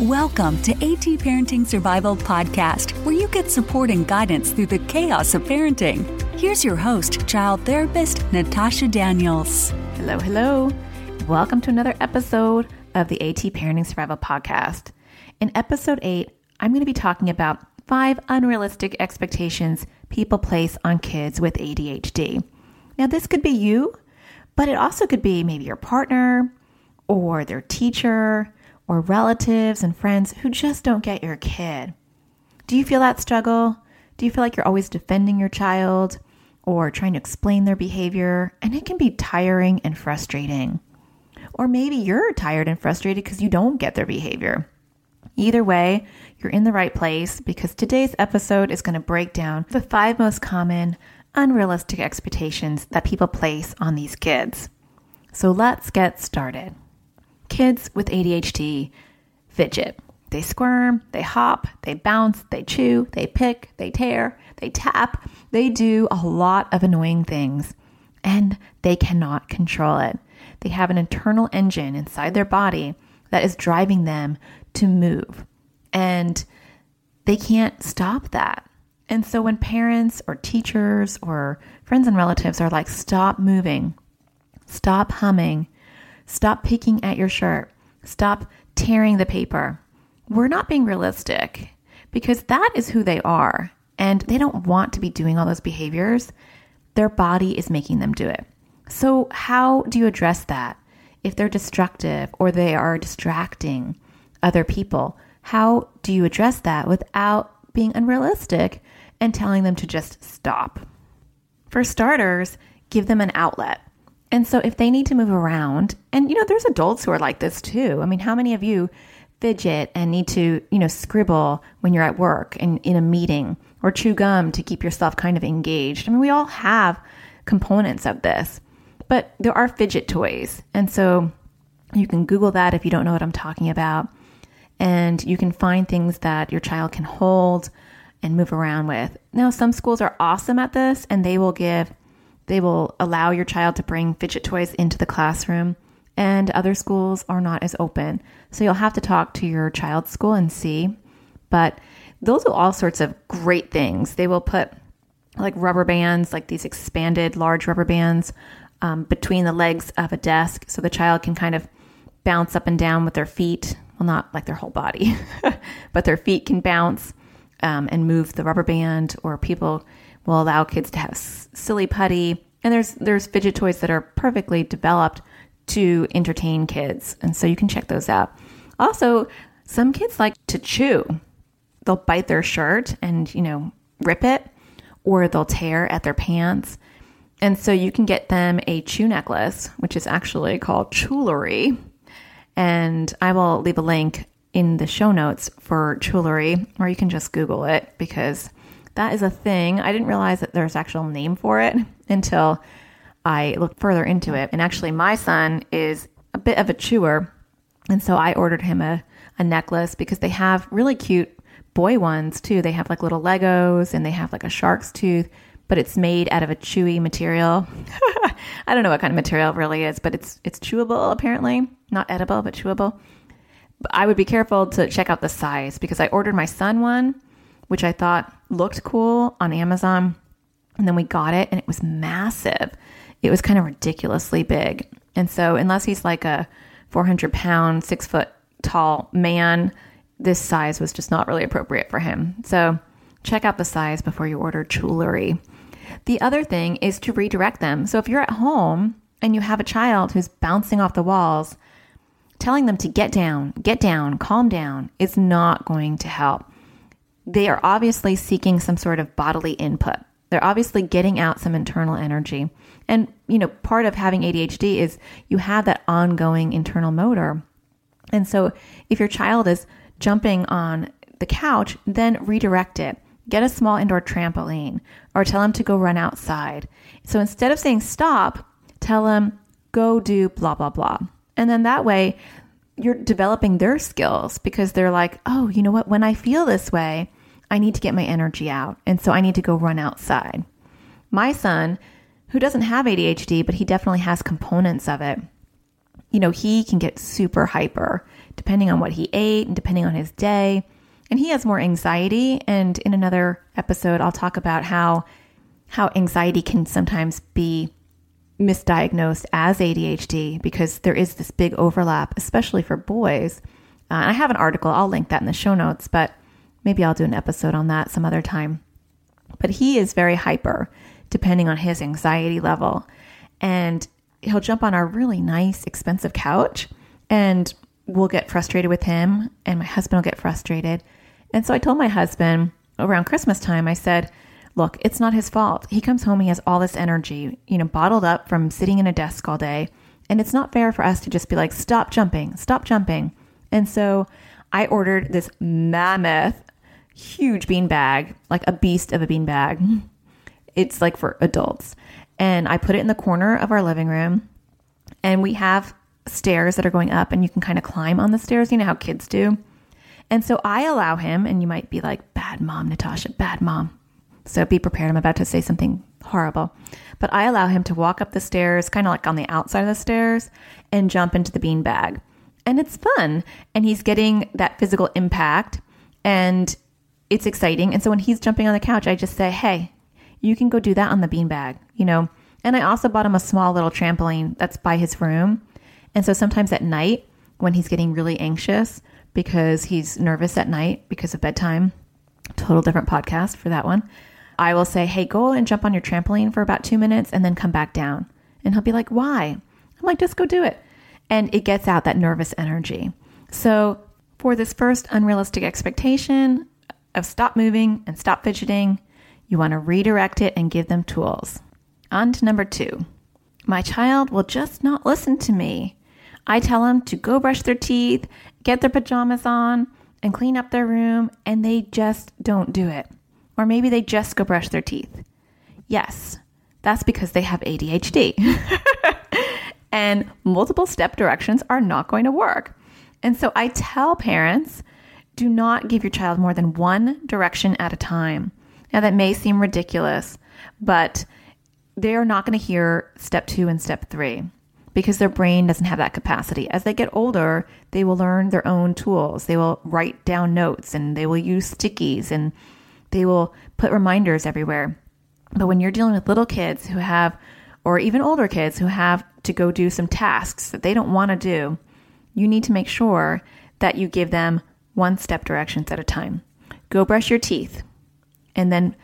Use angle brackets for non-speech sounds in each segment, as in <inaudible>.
Welcome to AT Parenting Survival Podcast, where you get support and guidance through the chaos of parenting. Here's your host, child therapist Natasha Daniels. Hello, hello. Welcome to another episode of the AT Parenting Survival Podcast. In episode 8, I'm going to be talking about five unrealistic expectations people place on kids with ADHD. Now, this could be you, but it also could be maybe your partner or their teacher or relatives and friends who just don't get your kid. Do you feel that struggle? Do you feel like you're always defending your child or trying to explain their behavior? And it can be tiring and frustrating. Or maybe you're tired and frustrated because you don't get their behavior. Either way, you're in the right place because today's episode is going to break down the five most common unrealistic expectations that people place on these kids. So let's get started. Kids with ADHD fidget. They squirm, they hop, they bounce, they chew, they pick, they tear, they tap. They do a lot of annoying things and they cannot control it. They have an internal engine inside their body that is driving them to move and they can't stop that. And so when parents or teachers or friends and relatives are like, stop moving, stop humming, Stop picking at your shirt. Stop tearing the paper. We're not being realistic because that is who they are. And they don't want to be doing all those behaviors. Their body is making them do it. So, how do you address that? If they're destructive or they are distracting other people, how do you address that without being unrealistic and telling them to just stop? For starters, give them an outlet. And so if they need to move around, and you know, there's adults who are like this too. I mean, how many of you fidget and need to, you know, scribble when you're at work and in a meeting or chew gum to keep yourself kind of engaged? I mean, we all have components of this, but there are fidget toys. And so you can Google that if you don't know what I'm talking about. And you can find things that your child can hold and move around with. Now, some schools are awesome at this and they will give they will allow your child to bring fidget toys into the classroom, and other schools are not as open. So you'll have to talk to your child's school and see. But those are all sorts of great things. They will put like rubber bands, like these expanded large rubber bands, um, between the legs of a desk so the child can kind of bounce up and down with their feet. Well, not like their whole body, <laughs> but their feet can bounce um, and move the rubber band, or people will allow kids to have silly putty. And there's there's fidget toys that are perfectly developed to entertain kids, and so you can check those out. Also, some kids like to chew. They'll bite their shirt and you know rip it, or they'll tear at their pants. And so you can get them a chew necklace, which is actually called Chewlery. And I will leave a link in the show notes for Chewlery, or you can just Google it because that is a thing. I didn't realize that there's actual name for it <laughs> until I looked further into it. And actually, my son is a bit of a chewer. And so I ordered him a, a necklace because they have really cute boy ones too. They have like little Legos and they have like a shark's tooth, but it's made out of a chewy material. <laughs> I don't know what kind of material it really is, but it's it's chewable apparently. Not edible, but chewable. But I would be careful to check out the size because I ordered my son one which I thought looked cool on Amazon. And then we got it and it was massive. It was kind of ridiculously big. And so, unless he's like a 400 pound, six foot tall man, this size was just not really appropriate for him. So, check out the size before you order Chewlery. The other thing is to redirect them. So, if you're at home and you have a child who's bouncing off the walls, telling them to get down, get down, calm down is not going to help they are obviously seeking some sort of bodily input. They're obviously getting out some internal energy. And, you know, part of having ADHD is you have that ongoing internal motor. And so if your child is jumping on the couch, then redirect it. Get a small indoor trampoline or tell them to go run outside. So instead of saying stop, tell them go do blah, blah, blah. And then that way you're developing their skills because they're like, oh, you know what? When I feel this way, I need to get my energy out. And so I need to go run outside. My son, who doesn't have ADHD, but he definitely has components of it, you know, he can get super hyper depending on what he ate and depending on his day. And he has more anxiety. And in another episode, I'll talk about how how anxiety can sometimes be misdiagnosed as ADHD because there is this big overlap, especially for boys. Uh, I have an article, I'll link that in the show notes, but maybe I'll do an episode on that some other time. But he is very hyper depending on his anxiety level. And he'll jump on our really nice, expensive couch and we'll get frustrated with him, and my husband will get frustrated. And so I told my husband around Christmas time, I said, Look, it's not his fault. He comes home, he has all this energy, you know, bottled up from sitting in a desk all day. And it's not fair for us to just be like, Stop jumping, stop jumping. And so I ordered this mammoth, huge bean bag, like a beast of a bean bag. <laughs> It's like for adults. And I put it in the corner of our living room. And we have stairs that are going up, and you can kind of climb on the stairs. You know how kids do. And so I allow him, and you might be like, bad mom, Natasha, bad mom. So be prepared. I'm about to say something horrible. But I allow him to walk up the stairs, kind of like on the outside of the stairs, and jump into the bean bag. And it's fun. And he's getting that physical impact. And it's exciting. And so when he's jumping on the couch, I just say, hey, you can go do that on the beanbag, you know. And I also bought him a small little trampoline that's by his room. And so sometimes at night, when he's getting really anxious because he's nervous at night because of bedtime, total different podcast for that one, I will say, hey, go and jump on your trampoline for about two minutes and then come back down. And he'll be like, why? I'm like, just go do it. And it gets out that nervous energy. So for this first unrealistic expectation of stop moving and stop fidgeting, you want to redirect it and give them tools. On to number two. My child will just not listen to me. I tell them to go brush their teeth, get their pajamas on, and clean up their room, and they just don't do it. Or maybe they just go brush their teeth. Yes, that's because they have ADHD. <laughs> and multiple step directions are not going to work. And so I tell parents do not give your child more than one direction at a time. Now, that may seem ridiculous, but they are not going to hear step two and step three because their brain doesn't have that capacity. As they get older, they will learn their own tools. They will write down notes and they will use stickies and they will put reminders everywhere. But when you're dealing with little kids who have, or even older kids who have to go do some tasks that they don't want to do, you need to make sure that you give them one step directions at a time. Go brush your teeth. And then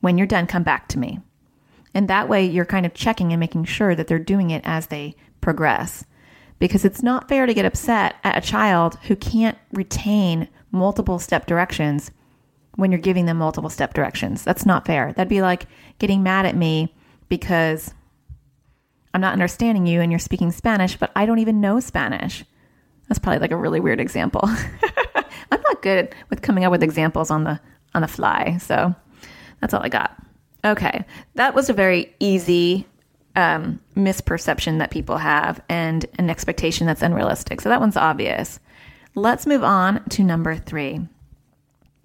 when you're done, come back to me. And that way you're kind of checking and making sure that they're doing it as they progress. Because it's not fair to get upset at a child who can't retain multiple step directions when you're giving them multiple step directions. That's not fair. That'd be like getting mad at me because I'm not understanding you and you're speaking Spanish, but I don't even know Spanish. That's probably like a really weird example. <laughs> I'm not good with coming up with examples on the on the fly. So that's all I got. Okay, that was a very easy um, misperception that people have and an expectation that's unrealistic. So that one's obvious. Let's move on to number three.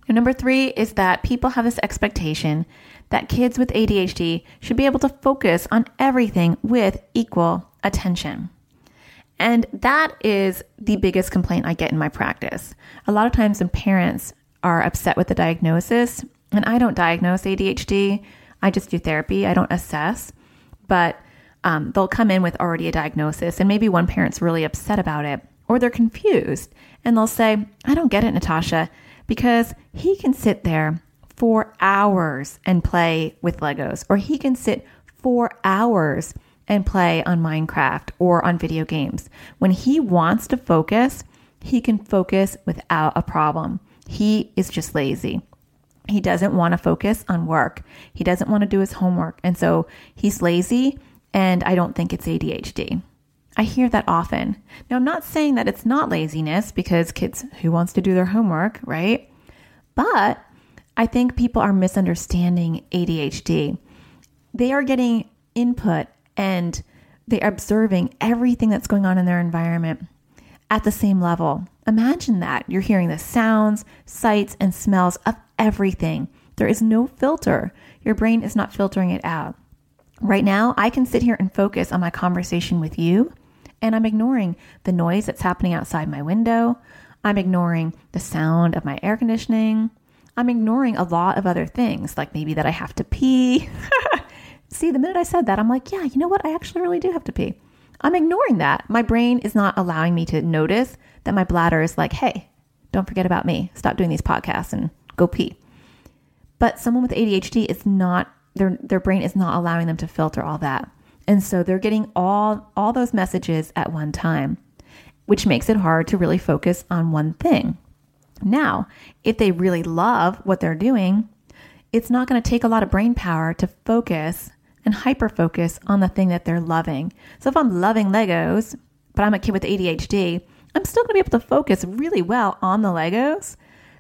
Number three is that people have this expectation that kids with ADHD should be able to focus on everything with equal attention. And that is the biggest complaint I get in my practice. A lot of times when parents are upset with the diagnosis, and I don't diagnose ADHD, I just do therapy, I don't assess, but um, they'll come in with already a diagnosis, and maybe one parent's really upset about it, or they're confused, and they'll say, I don't get it, Natasha, because he can sit there for hours and play with Legos, or he can sit for hours and play on Minecraft or on video games. When he wants to focus, he can focus without a problem. He is just lazy. He doesn't want to focus on work. He doesn't want to do his homework. And so he's lazy, and I don't think it's ADHD. I hear that often. Now, I'm not saying that it's not laziness because kids, who wants to do their homework, right? But I think people are misunderstanding ADHD. They are getting input and they're observing everything that's going on in their environment at the same level. Imagine that. You're hearing the sounds, sights, and smells of everything. There is no filter. Your brain is not filtering it out. Right now, I can sit here and focus on my conversation with you, And I'm ignoring the noise that's happening outside my window. I'm ignoring the sound of my air conditioning. I'm ignoring a lot of other things, like maybe that I have to pee. <laughs> See, the minute I said that, I'm like, yeah, you know what? I actually really do have to pee. I'm ignoring that. My brain is not allowing me to notice that my bladder is like, hey, don't forget about me. Stop doing these podcasts and go pee. But someone with ADHD is not their their brain is not allowing them to filter all that. And so they're getting all all those messages at one time, which makes it hard to really focus on one thing. Now, if they really love what they're doing, it's not going to take a lot of brain power to focus and hyper focus on the thing that they're loving. So if I'm loving Legos, but I'm a kid with ADHD, I'm still going to be able to focus really well on the Legos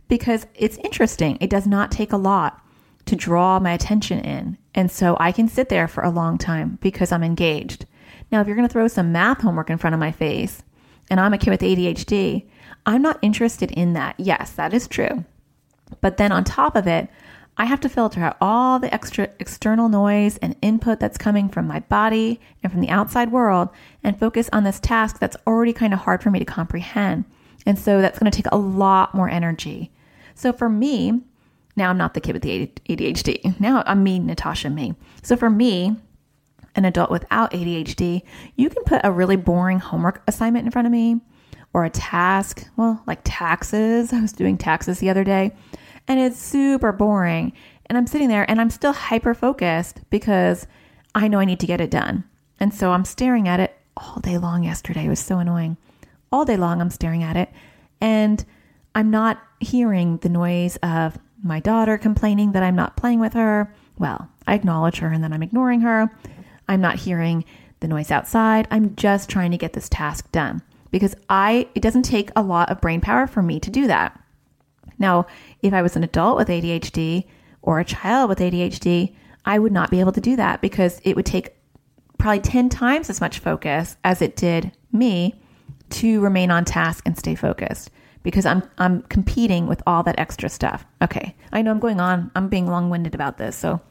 because it's interesting. It does not take a lot to draw my attention in. And so I can sit there for a long time because I'm engaged. Now, if you're going to throw some math homework in front of my face and I'm a kid with ADHD, I'm not interested in that. Yes, that is true. But then on top of it, I have to filter out all the extra external noise and input that's coming from my body and from the outside world and focus on this task that's already kind of hard for me to comprehend. And so that's going to take a lot more energy. So for me, now I'm not the kid with the ADHD. Now I'm me, Natasha, me. So for me, an adult without ADHD, you can put a really boring homework assignment in front of me or a task, well, like taxes. <laughs> I was doing taxes the other day and it's super boring. And I'm sitting there and I'm still hyper focused because I know I need to get it done. And so I'm staring at it all day long yesterday. It was so annoying. All day long, I'm staring at it and I'm not hearing the noise of my daughter complaining that I'm not playing with her. Well, I acknowledge her and then I'm ignoring her. I'm not hearing the noise outside. I'm just trying to get this task done because I it doesn't take a lot of brain power for me to do that. Now, if I was an adult with ADHD or a child with ADHD, I would not be able to do that because it would take probably 10 times as much focus as it did me to remain on task and stay focused because I'm I'm competing with all that extra stuff. Okay. I know I'm going on. I'm being long-winded about this, so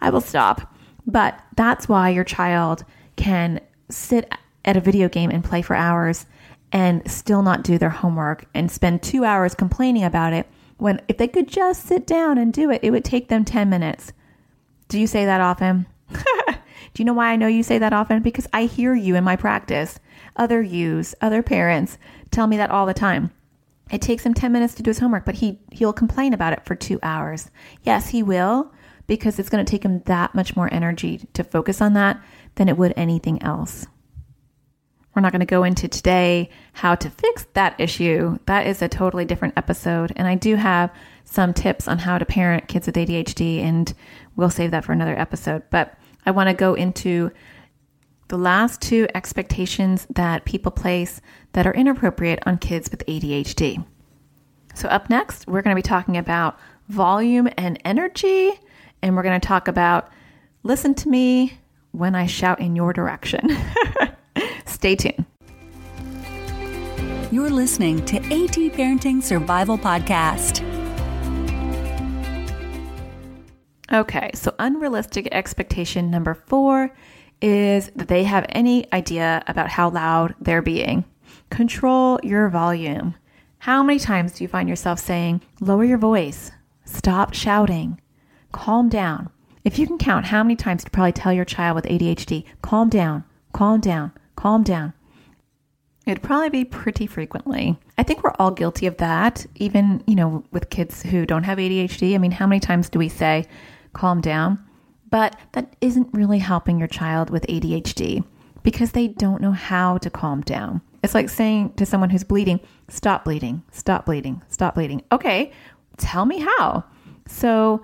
I will stop. But that's why your child can sit at a video game and play for hours and still not do their homework and spend 2 hours complaining about it when if they could just sit down and do it, it would take them 10 minutes. Do you say that often? <laughs> do you know why I know you say that often? Because I hear you in my practice. Other yous, other parents tell me that all the time. It takes him 10 minutes to do his homework, but he he'll complain about it for 2 hours. Yes, he will because it's going to take him that much more energy to focus on that than it would anything else. We're not going to go into today how to fix that issue. That is a totally different episode. And I do have some tips on how to parent kids with ADHD, and we'll save that for another episode. But I want to go into the last two expectations that people place that are inappropriate on kids with ADHD. So, up next, we're going to be talking about volume and energy, and we're going to talk about listen to me when I shout in your direction. <laughs> Stay tuned. You're listening to AT Parenting Survival Podcast. Okay, so unrealistic expectation number four is that they have any idea about how loud they're being. Control your volume. How many times do you find yourself saying, lower your voice, stop shouting, calm down? If you can count how many times you probably tell your child with ADHD, calm down, calm down, calm down. It'd probably be pretty frequently. I think we're all guilty of that, even, you know, with kids who don't have ADHD. I mean, how many times do we say, calm down? But that isn't really helping your child with ADHD because they don't know how to calm down. It's like saying to someone who's bleeding, stop bleeding, stop bleeding, stop bleeding. Okay, tell me how. So,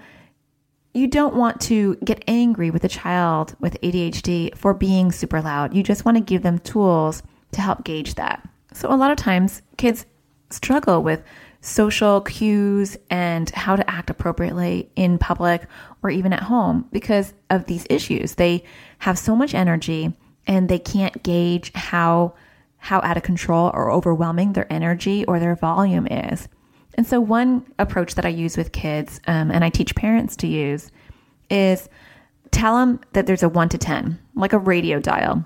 you don't want to get angry with a child with ADHD for being super loud. You just want to give them tools to help gauge that. So, a lot of times, kids struggle with social cues and how to act appropriately in public or even at home because of these issues. They have so much energy and they can't gauge how how out of control or overwhelming their energy or their volume is. And so, one approach that I use with kids, um, and I teach parents to use, is tell them that there's a one to 10, like a radio dial,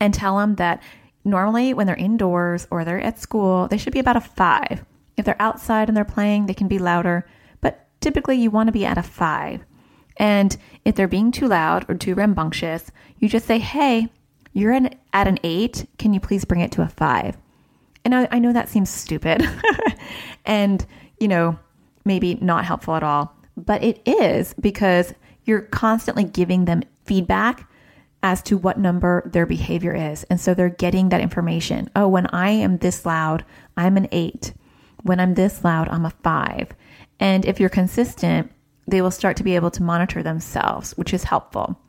and tell them that Normally, when they're indoors or they're at school, they should be about a five. If they're outside and they're playing, they can be louder, but typically you want to be at a five. And if they're being too loud or too rambunctious, you just say, hey, you're in, at an eight. Can you please bring it to a five? And I, I know that seems stupid <laughs> and, you know, maybe not helpful at all, but it is because you're constantly giving them feedback as to what number their behavior is. And so they're getting that information. Oh, when I am this loud, I'm an eight. When I'm this loud, I'm a five. And if you're consistent, they will start to be able to monitor themselves, which is helpful.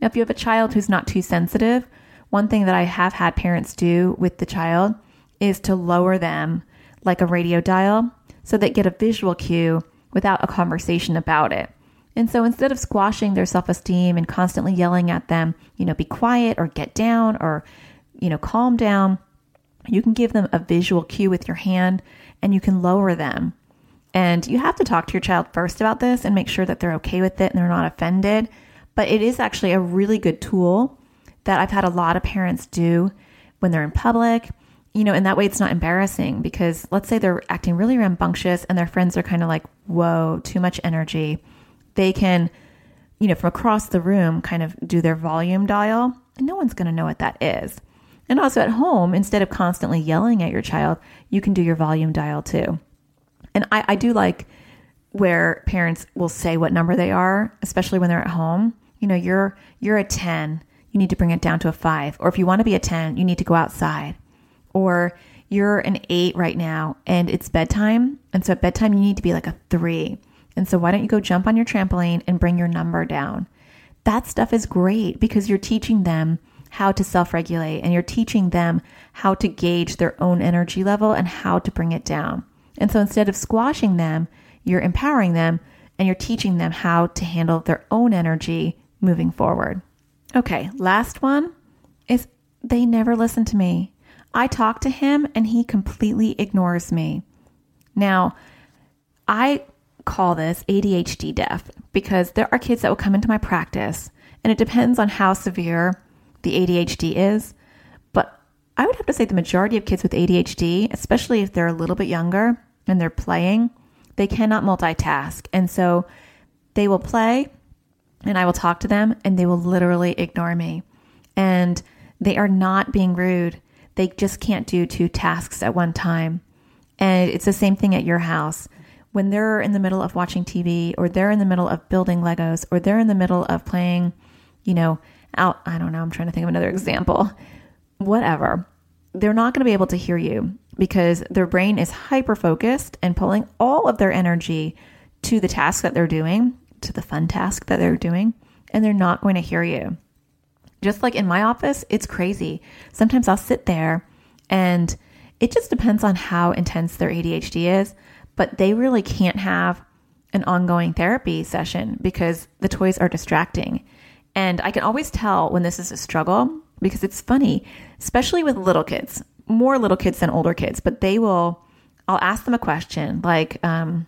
Now, if you have a child who's not too sensitive, one thing that I have had parents do with the child is to lower them like a radio dial so they get a visual cue without a conversation about it. And so instead of squashing their self esteem and constantly yelling at them, you know, be quiet or get down or, you know, calm down, you can give them a visual cue with your hand and you can lower them. And you have to talk to your child first about this and make sure that they're okay with it and they're not offended. But it is actually a really good tool that I've had a lot of parents do when they're in public, you know, in that way it's not embarrassing because let's say they're acting really rambunctious and their friends are kind of like, whoa, too much energy they can, you know, from across the room kind of do their volume dial, and no one's going to know what that is. And also at home, instead of constantly yelling at your child, you can do your volume dial too. And I, I do like where parents will say what number they are, especially when they're at home. You know, you're you're a 10, you need to bring it down to a 5. Or if you want to be a 10, you need to go outside. Or you're an 8 right now and it's bedtime, and so at bedtime you need to be like a 3. And so why don't you go jump on your trampoline and bring your number down? That stuff is great because you're teaching them how to self regulate and you're teaching them how to gauge their own energy level and how to bring it down. And so instead of squashing them, you're empowering them and you're teaching them how to handle their own energy moving forward. Okay, last one is they never listen to me. I talk to him and he completely ignores me. Now, I call this ADHD deaf because there are kids that will come into my practice and it depends on how severe the ADHD is. But I would have to say the majority of kids with ADHD, especially if they're a little bit younger and they're playing, they cannot multitask. And so they will play and I will talk to them and they will literally ignore me. And they are not being rude. They just can't do two tasks at one time. And it's the same thing at your house when they're in the middle of watching TV or they're in the middle of building Legos or they're in the middle of playing, you know, out, I don't know, I'm trying to think of another <laughs> example, whatever, they're not going to be able to hear you because their brain is hyper focused and pulling all of their energy to the task that they're doing, to the fun task that they're doing, and they're not going to hear you. Just like in my office, it's crazy. Sometimes I'll sit there and it just depends on how intense their ADHD is but they really can't have an ongoing therapy session because the toys are distracting. And I can always tell when this is a struggle because it's funny, especially with little kids, more little kids than older kids, but they will, I'll ask them a question like, um,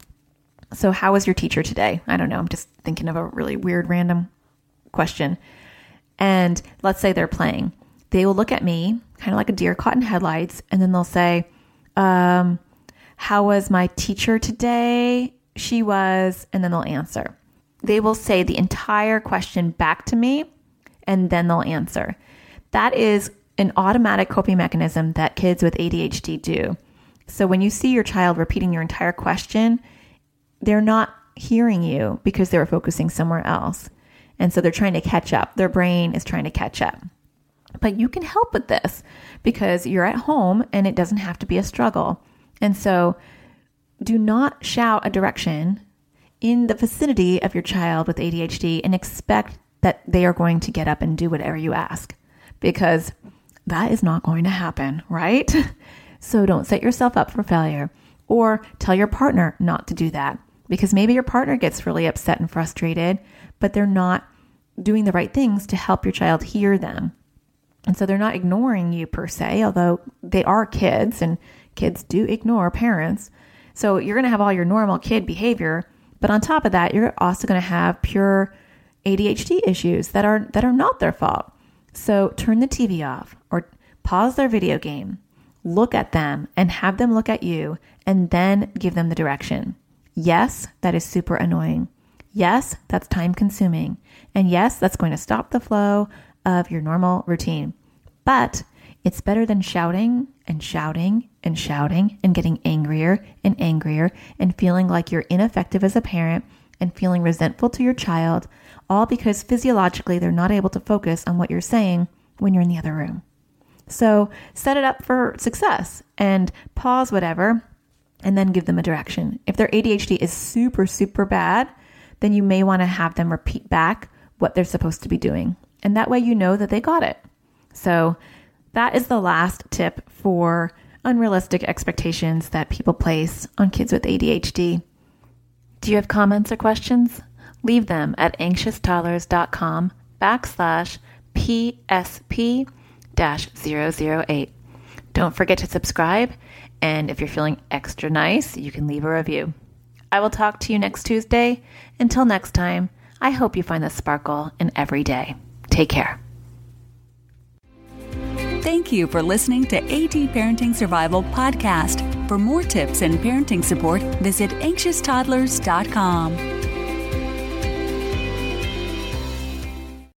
so how was your teacher today? I don't know. I'm just thinking of a really weird random question. And let's say they're playing. They will look at me kind of like a deer caught in headlights, and then they'll say, um, how was my teacher today? She was, and then they'll answer. They will say the entire question back to me and then they'll answer. That is an automatic coping mechanism that kids with ADHD do. So when you see your child repeating your entire question, they're not hearing you because they're focusing somewhere else. And so they're trying to catch up. Their brain is trying to catch up. But you can help with this because you're at home and it doesn't have to be a struggle. And so do not shout a direction in the vicinity of your child with ADHD and expect that they are going to get up and do whatever you ask because that is not going to happen, right? <laughs> So don't set yourself up for failure or tell your partner not to do that because maybe your partner gets really upset and frustrated, but they're not doing the right things to help your child hear them. And so they're not ignoring you per se, although they are kids and kids do ignore parents. So you're going to have all your normal kid behavior, but on top of that, you're also going to have pure ADHD issues that are that are not their fault. So turn the TV off or pause their video game, look at them, and have them look at you, and then give them the direction. Yes, that is super annoying. Yes, that's time consuming. And yes, that's going to stop the flow of your normal routine. But it's better than shouting and shouting and shouting and getting angrier and angrier and feeling like you're ineffective as a parent and feeling resentful to your child, all because physiologically they're not able to focus on what you're saying when you're in the other room. So set it up for success and pause whatever and then give them a direction. If their ADHD is super, super bad, then you may want to have them repeat back what they're supposed to be doing. And that way you know that they got it. So that is the last tip for unrealistic expectations that people place on kids with ADHD. Do you have comments or questions? Leave them at anxioustoddlers.com backslash PSP 008. Don't forget to subscribe, and if you're feeling extra nice, you can leave a review. I will talk to you next Tuesday. Until next time, I hope you find the sparkle in every day. Take care. Thank you for listening to AT Parenting Survival Podcast. For more tips and parenting support, visit anxioustoddlers.com.